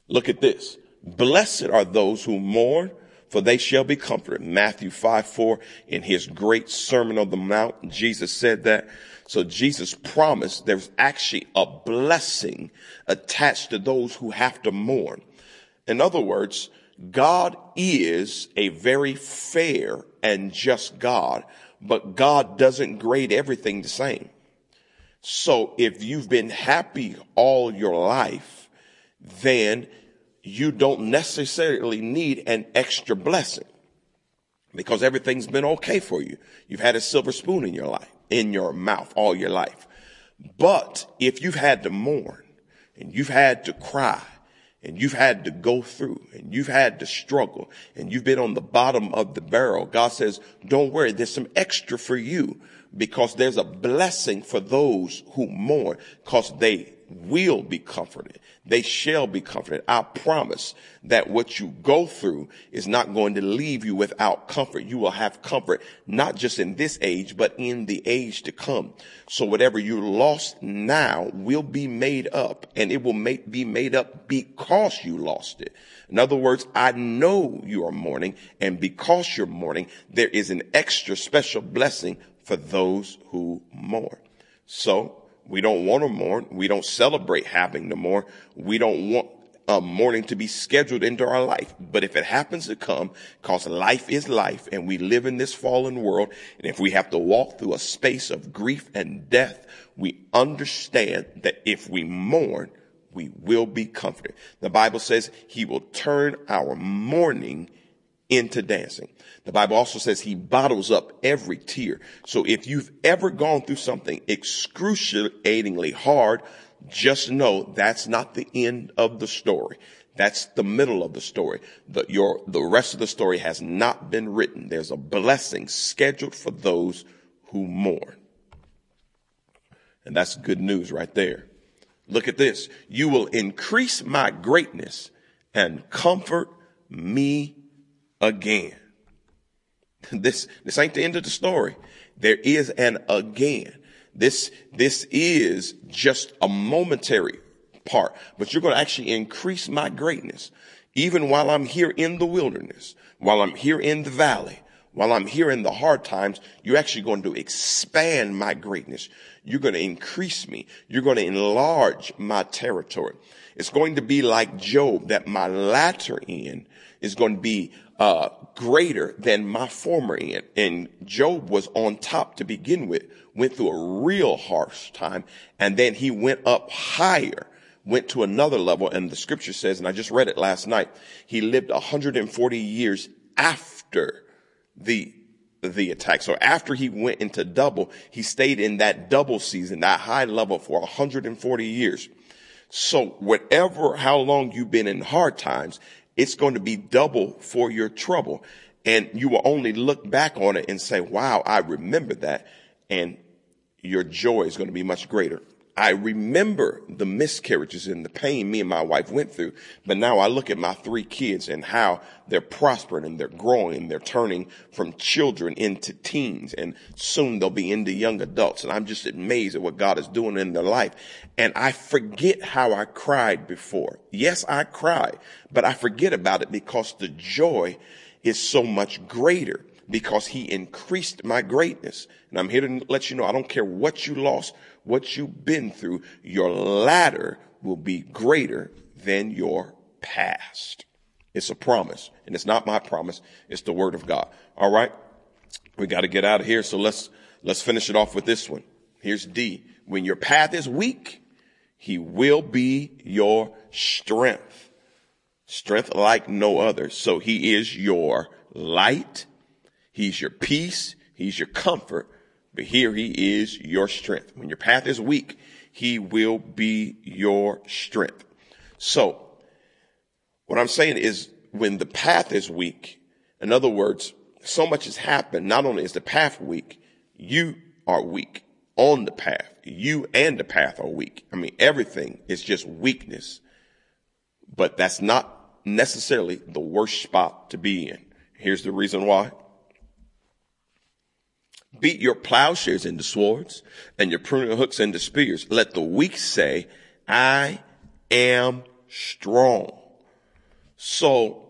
Look at this. Blessed are those who mourn for they shall be comforted. Matthew 5, 4 in his great sermon on the mount, Jesus said that. So Jesus promised there's actually a blessing attached to those who have to mourn. In other words, God is a very fair and just God, but God doesn't grade everything the same. So if you've been happy all your life, then you don't necessarily need an extra blessing because everything's been okay for you. You've had a silver spoon in your life, in your mouth all your life. But if you've had to mourn and you've had to cry and you've had to go through and you've had to struggle and you've been on the bottom of the barrel, God says, don't worry, there's some extra for you because there's a blessing for those who mourn because they will be comforted. They shall be comforted. I promise that what you go through is not going to leave you without comfort. You will have comfort, not just in this age, but in the age to come. So whatever you lost now will be made up and it will make, be made up because you lost it. In other words, I know you are mourning and because you're mourning, there is an extra special blessing for those who mourn. So we don't want to mourn. We don't celebrate having to mourn. We don't want um, mourning to be scheduled into our life. But if it happens to come, cause life is life and we live in this fallen world. And if we have to walk through a space of grief and death, we understand that if we mourn, we will be comforted. The Bible says he will turn our mourning into dancing. The Bible also says he bottles up every tear. So if you've ever gone through something excruciatingly hard, just know that's not the end of the story. That's the middle of the story. The, your, the rest of the story has not been written. There's a blessing scheduled for those who mourn. And that's good news right there. Look at this. You will increase my greatness and comfort me again. This, this ain't the end of the story. There is an again. This, this is just a momentary part, but you're going to actually increase my greatness. Even while I'm here in the wilderness, while I'm here in the valley, while I'm here in the hard times, you're actually going to expand my greatness. You're going to increase me. You're going to enlarge my territory. It's going to be like Job that my latter end is going to be uh, greater than my former end. And Job was on top to begin with, went through a real harsh time, and then he went up higher, went to another level. And the scripture says, and I just read it last night, he lived 140 years after the the attack. So after he went into double, he stayed in that double season, that high level for 140 years. So whatever, how long you've been in hard times, it's going to be double for your trouble. And you will only look back on it and say, wow, I remember that. And your joy is going to be much greater. I remember the miscarriages and the pain me and my wife went through, but now I look at my three kids and how they're prospering and they're growing and they're turning from children into teens and soon they'll be into young adults. And I'm just amazed at what God is doing in their life. And I forget how I cried before. Yes, I cry, but I forget about it because the joy is so much greater because he increased my greatness. And I'm here to let you know, I don't care what you lost, what you've been through, your latter will be greater than your past. It's a promise and it's not my promise. It's the word of God. All right. We got to get out of here. So let's, let's finish it off with this one. Here's D. When your path is weak, he will be your strength. Strength like no other. So he is your light. He's your peace. He's your comfort. But here he is your strength. When your path is weak, he will be your strength. So what I'm saying is when the path is weak, in other words, so much has happened. Not only is the path weak, you are weak on the path. You and the path are weak. I mean, everything is just weakness, but that's not necessarily the worst spot to be in. Here's the reason why. Beat your plowshares into swords and your pruning hooks into spears. Let the weak say, I am strong. So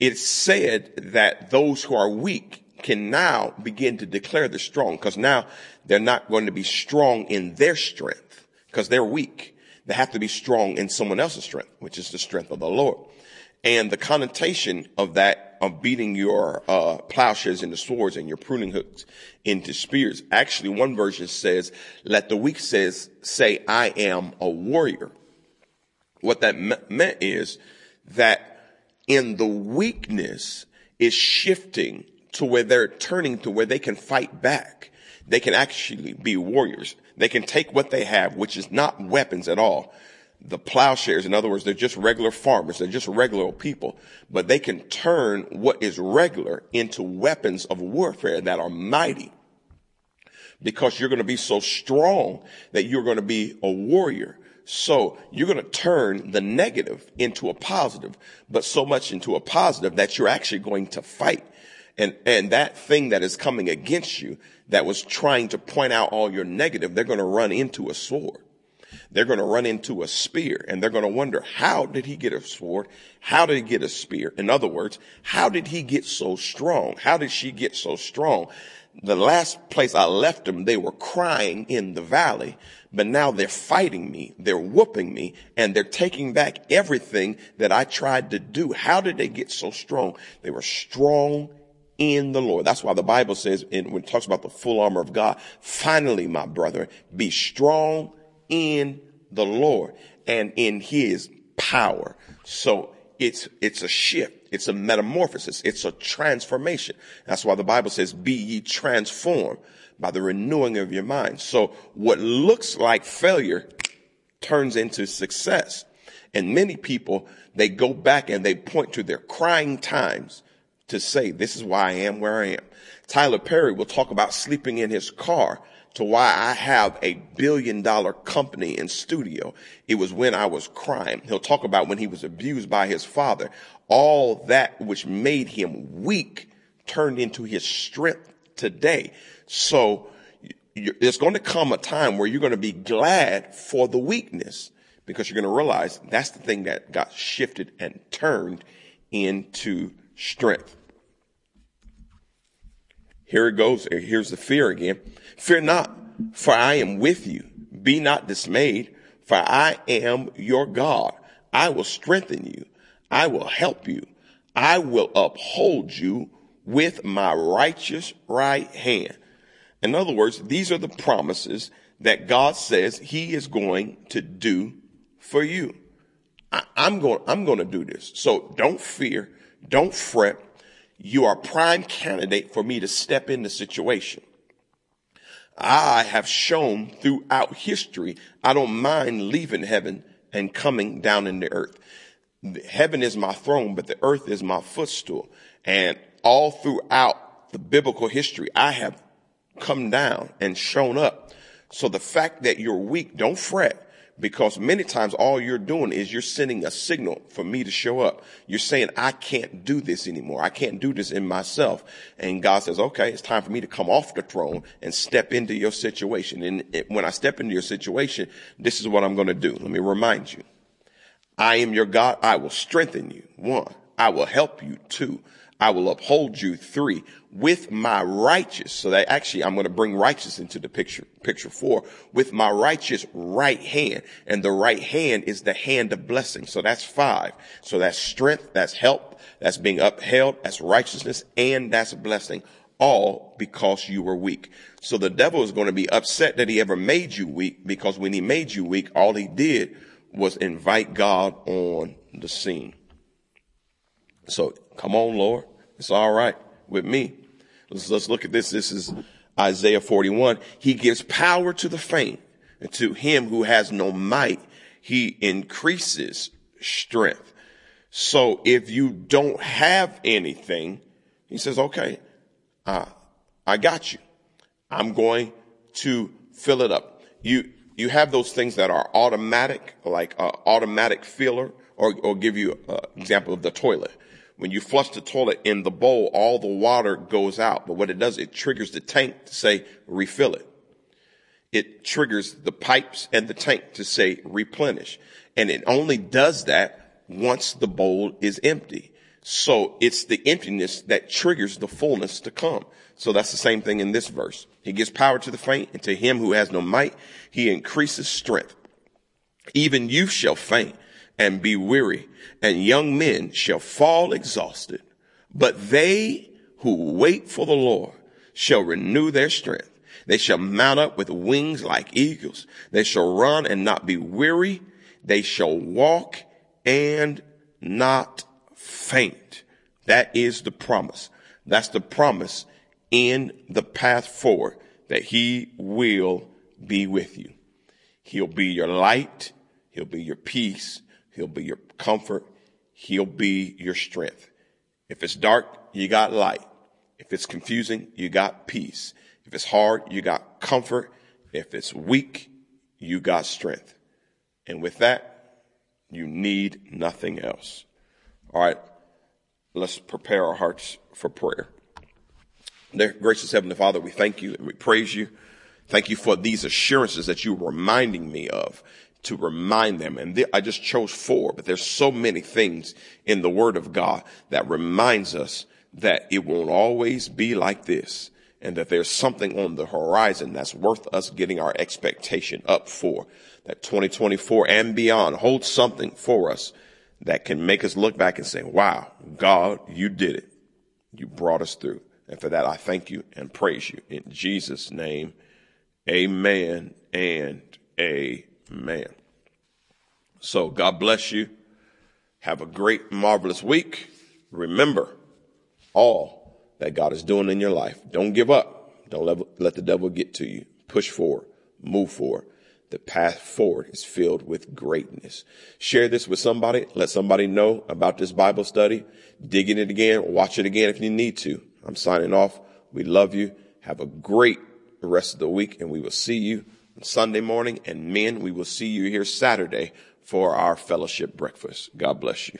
it's said that those who are weak can now begin to declare the strong because now they're not going to be strong in their strength because they're weak. They have to be strong in someone else's strength, which is the strength of the Lord. And the connotation of that, of beating your uh, plowshares into swords and your pruning hooks into spears, actually one version says, let the weak says, say, I am a warrior. What that me- meant is that in the weakness is shifting to where they're turning to where they can fight back. They can actually be warriors. They can take what they have, which is not weapons at all. The plowshares, in other words, they're just regular farmers. They're just regular people, but they can turn what is regular into weapons of warfare that are mighty because you're going to be so strong that you're going to be a warrior. So you're going to turn the negative into a positive, but so much into a positive that you're actually going to fight. And, and that thing that is coming against you that was trying to point out all your negative, they're going to run into a sword. They're going to run into a spear and they're going to wonder, how did he get a sword? How did he get a spear? In other words, how did he get so strong? How did she get so strong? The last place I left them, they were crying in the valley, but now they're fighting me. They're whooping me and they're taking back everything that I tried to do. How did they get so strong? They were strong in the Lord. That's why the Bible says when it talks about the full armor of God, finally, my brother, be strong in the Lord and in his power. So it's, it's a shift. It's a metamorphosis. It's a transformation. That's why the Bible says, be ye transformed by the renewing of your mind. So what looks like failure turns into success. And many people, they go back and they point to their crying times to say, this is why I am where I am. Tyler Perry will talk about sleeping in his car to why I have a billion dollar company and studio. It was when I was crying. He'll talk about when he was abused by his father. All that which made him weak turned into his strength today. So there's going to come a time where you're going to be glad for the weakness because you're going to realize that's the thing that got shifted and turned into strength. Here it goes. Here's the fear again. Fear not, for I am with you. Be not dismayed, for I am your God. I will strengthen you. I will help you. I will uphold you with my righteous right hand. In other words, these are the promises that God says he is going to do for you. I, am going, I'm going to do this. So don't fear. Don't fret. You are prime candidate for me to step in the situation. I have shown throughout history, I don't mind leaving heaven and coming down into earth. Heaven is my throne, but the earth is my footstool. And all throughout the biblical history, I have come down and shown up. So the fact that you're weak, don't fret because many times all you're doing is you're sending a signal for me to show up. You're saying, I can't do this anymore. I can't do this in myself. And God says, okay, it's time for me to come off the throne and step into your situation. And when I step into your situation, this is what I'm going to do. Let me remind you. I am your God. I will strengthen you. One. I will help you. Two. I will uphold you. Three with my righteous. So that actually I'm going to bring righteous into the picture, picture four with my righteous right hand. And the right hand is the hand of blessing. So that's five. So that's strength. That's help. That's being upheld. That's righteousness and that's blessing all because you were weak. So the devil is going to be upset that he ever made you weak because when he made you weak, all he did was invite God on the scene. So come on, Lord. It's all right with me. Let's, let's look at this. This is Isaiah 41. He gives power to the faint and to him who has no might. He increases strength. So if you don't have anything, he says, okay, uh, I got you. I'm going to fill it up. You, you have those things that are automatic, like uh, automatic filler, or, or give you an example of the toilet. When you flush the toilet in the bowl, all the water goes out. But what it does, it triggers the tank to say, refill it. It triggers the pipes and the tank to say, replenish. And it only does that once the bowl is empty. So it's the emptiness that triggers the fullness to come. So that's the same thing in this verse. He gives power to the faint and to him who has no might, he increases strength. Even youth shall faint and be weary and young men shall fall exhausted, but they who wait for the Lord shall renew their strength. They shall mount up with wings like eagles. They shall run and not be weary. They shall walk and not faint. That is the promise. That's the promise in the path forward that he will be with you. He'll be your light. He'll be your peace. He'll be your comfort. He'll be your strength. If it's dark, you got light. If it's confusing, you got peace. If it's hard, you got comfort. If it's weak, you got strength. And with that, you need nothing else. All right let's prepare our hearts for prayer. Dear gracious Heavenly Father, we thank you and we praise you. Thank you for these assurances that you're reminding me of to remind them. And th- I just chose four, but there's so many things in the Word of God that reminds us that it won't always be like this and that there's something on the horizon that's worth us getting our expectation up for. That 2024 and beyond holds something for us that can make us look back and say, wow, God, you did it. You brought us through. And for that, I thank you and praise you in Jesus' name. Amen and amen. So God bless you. Have a great, marvelous week. Remember all that God is doing in your life. Don't give up. Don't let, let the devil get to you. Push forward. Move forward. The path forward is filled with greatness. Share this with somebody. Let somebody know about this Bible study. Dig in it again. Watch it again if you need to. I'm signing off. We love you. Have a great rest of the week and we will see you Sunday morning. And men, we will see you here Saturday for our fellowship breakfast. God bless you.